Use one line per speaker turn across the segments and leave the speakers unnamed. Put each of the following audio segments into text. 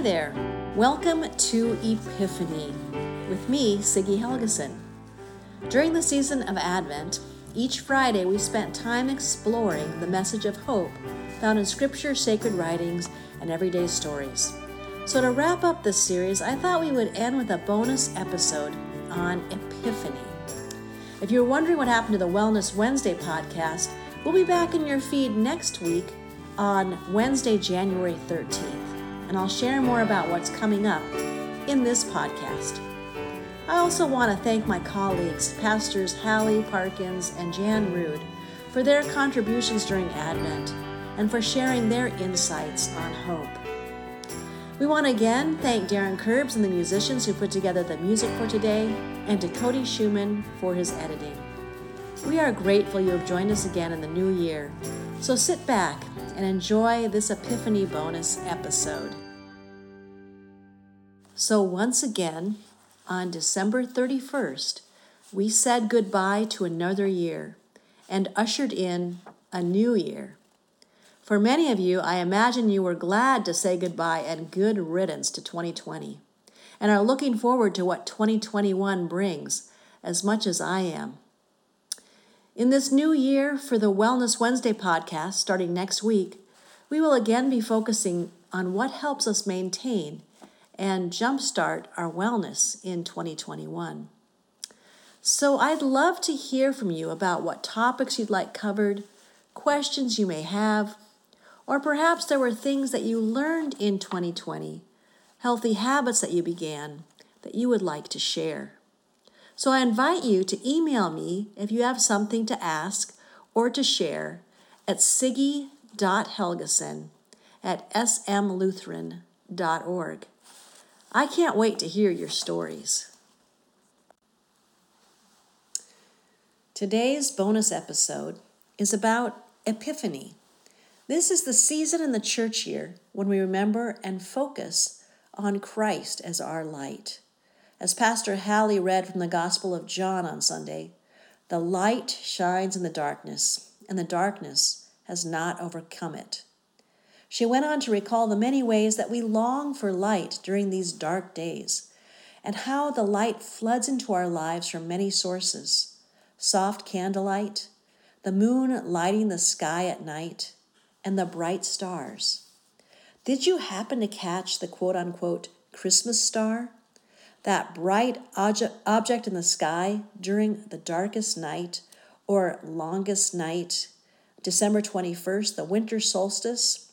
Hi there. Welcome to Epiphany with me, Siggy Helgeson. During the season of Advent, each Friday we spent time exploring the message of hope found in Scripture, sacred writings, and everyday stories. So, to wrap up this series, I thought we would end with a bonus episode on Epiphany. If you're wondering what happened to the Wellness Wednesday podcast, we'll be back in your feed next week on Wednesday, January 13th and I'll share more about what's coming up in this podcast. I also want to thank my colleagues, Pastors Hallie Parkins and Jan Rude, for their contributions during Advent and for sharing their insights on hope. We want to again thank Darren Curbs and the musicians who put together the music for today, and to Cody Schumann for his editing. We are grateful you have joined us again in the new year. So sit back and enjoy this Epiphany bonus episode. So, once again, on December 31st, we said goodbye to another year and ushered in a new year. For many of you, I imagine you were glad to say goodbye and good riddance to 2020 and are looking forward to what 2021 brings as much as I am. In this new year, for the Wellness Wednesday podcast starting next week, we will again be focusing on what helps us maintain and jumpstart our wellness in 2021. So, I'd love to hear from you about what topics you'd like covered, questions you may have, or perhaps there were things that you learned in 2020, healthy habits that you began that you would like to share. So, I invite you to email me if you have something to ask or to share at siggy.helgeson at smlutheran.org. I can't wait to hear your stories. Today's bonus episode is about Epiphany. This is the season in the church year when we remember and focus on Christ as our light. As Pastor Hallie read from the Gospel of John on Sunday, the light shines in the darkness, and the darkness has not overcome it. She went on to recall the many ways that we long for light during these dark days, and how the light floods into our lives from many sources soft candlelight, the moon lighting the sky at night, and the bright stars. Did you happen to catch the quote unquote Christmas star? That bright object in the sky during the darkest night or longest night, December 21st, the winter solstice?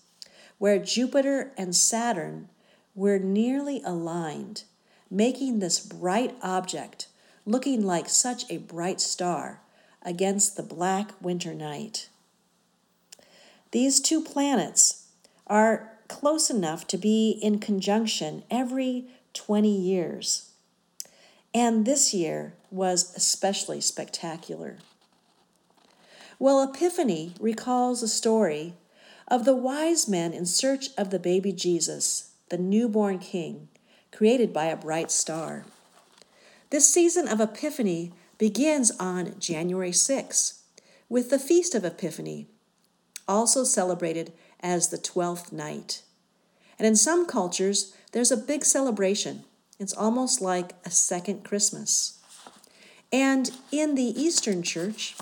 where Jupiter and Saturn were nearly aligned, making this bright object looking like such a bright star against the black winter night. These two planets are close enough to be in conjunction every 20 years. And this year was especially spectacular. Well, Epiphany recalls a story of the wise men in search of the baby Jesus, the newborn king, created by a bright star. This season of Epiphany begins on January 6 with the Feast of Epiphany, also celebrated as the 12th night. And in some cultures, there's a big celebration. It's almost like a second Christmas. And in the Eastern Church,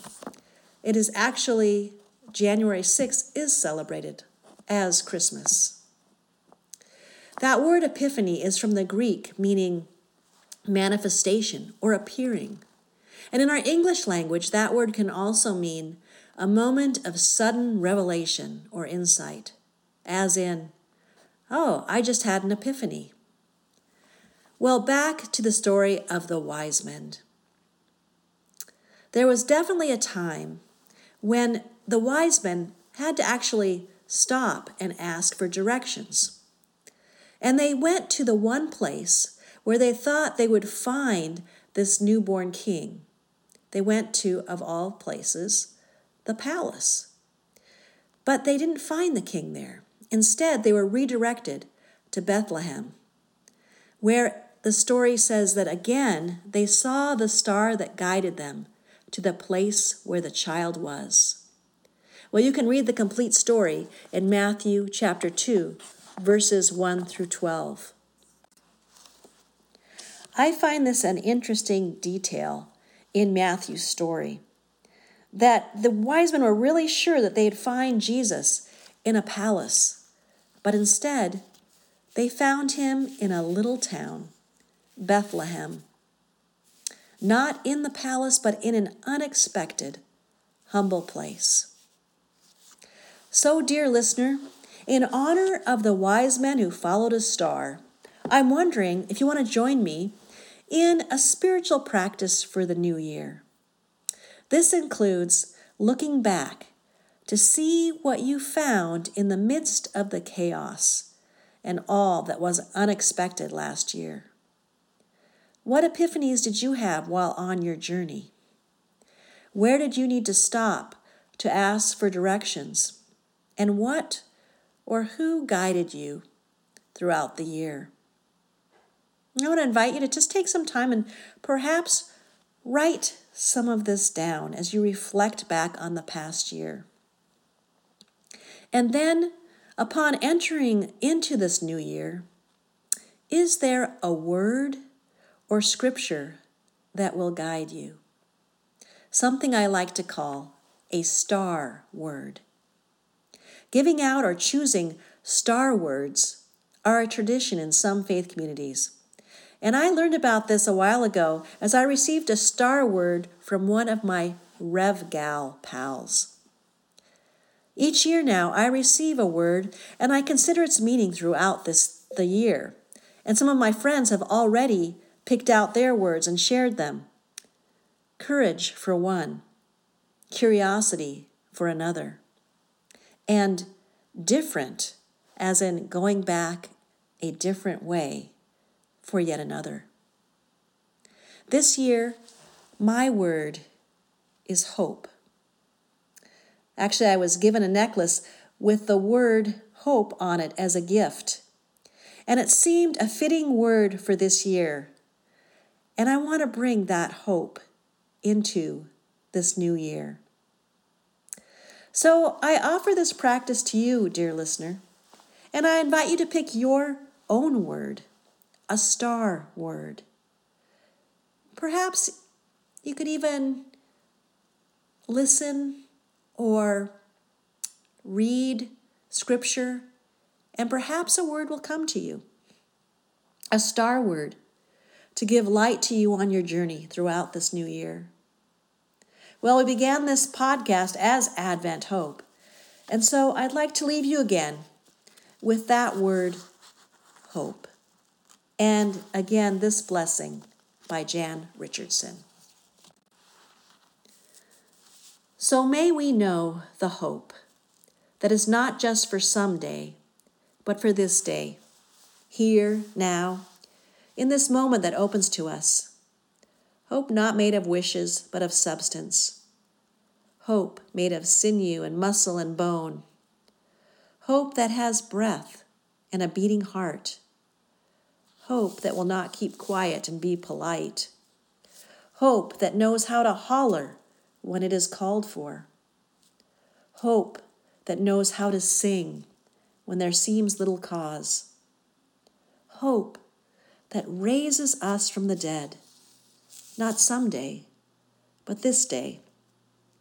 it is actually January 6th is celebrated as Christmas. That word epiphany is from the Greek meaning manifestation or appearing. And in our English language, that word can also mean a moment of sudden revelation or insight, as in, oh, I just had an epiphany. Well, back to the story of the wise men. There was definitely a time when the wise men had to actually stop and ask for directions. And they went to the one place where they thought they would find this newborn king. They went to, of all places, the palace. But they didn't find the king there. Instead, they were redirected to Bethlehem, where the story says that again they saw the star that guided them to the place where the child was. Well, you can read the complete story in Matthew chapter 2, verses 1 through 12. I find this an interesting detail in Matthew's story that the wise men were really sure that they'd find Jesus in a palace, but instead, they found him in a little town, Bethlehem. Not in the palace, but in an unexpected, humble place. So, dear listener, in honor of the wise men who followed a star, I'm wondering if you want to join me in a spiritual practice for the new year. This includes looking back to see what you found in the midst of the chaos and all that was unexpected last year. What epiphanies did you have while on your journey? Where did you need to stop to ask for directions? And what or who guided you throughout the year? I want to invite you to just take some time and perhaps write some of this down as you reflect back on the past year. And then, upon entering into this new year, is there a word or scripture that will guide you? Something I like to call a star word. Giving out or choosing star words are a tradition in some faith communities. And I learned about this a while ago as I received a star word from one of my Rev Gal pals. Each year now, I receive a word and I consider its meaning throughout this the year. And some of my friends have already picked out their words and shared them. Courage for one, curiosity for another, and different, as in going back a different way for yet another. This year, my word is hope. Actually, I was given a necklace with the word hope on it as a gift. And it seemed a fitting word for this year. And I want to bring that hope into this new year. So I offer this practice to you, dear listener, and I invite you to pick your own word a star word. Perhaps you could even listen or read scripture, and perhaps a word will come to you. A star word to give light to you on your journey throughout this new year. Well, we began this podcast as Advent Hope, and so I'd like to leave you again with that word, hope. And again, this blessing by Jan Richardson. So may we know the hope that is not just for someday, but for this day, here, now, in this moment that opens to us. Hope not made of wishes, but of substance. Hope made of sinew and muscle and bone. Hope that has breath and a beating heart Hope that will not keep quiet and be polite. Hope that knows how to holler when it is called for. Hope that knows how to sing when there seems little cause. Hope that raises us from the dead, not someday, but this day,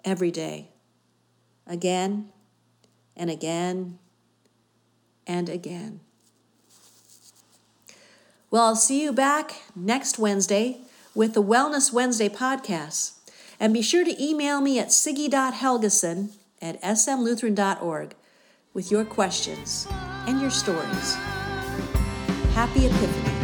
every day, again and again and again. Well, I'll see you back next Wednesday with the Wellness Wednesday podcast. And be sure to email me at siggy.helgeson at smlutheran.org with your questions and your stories. Happy Epiphany.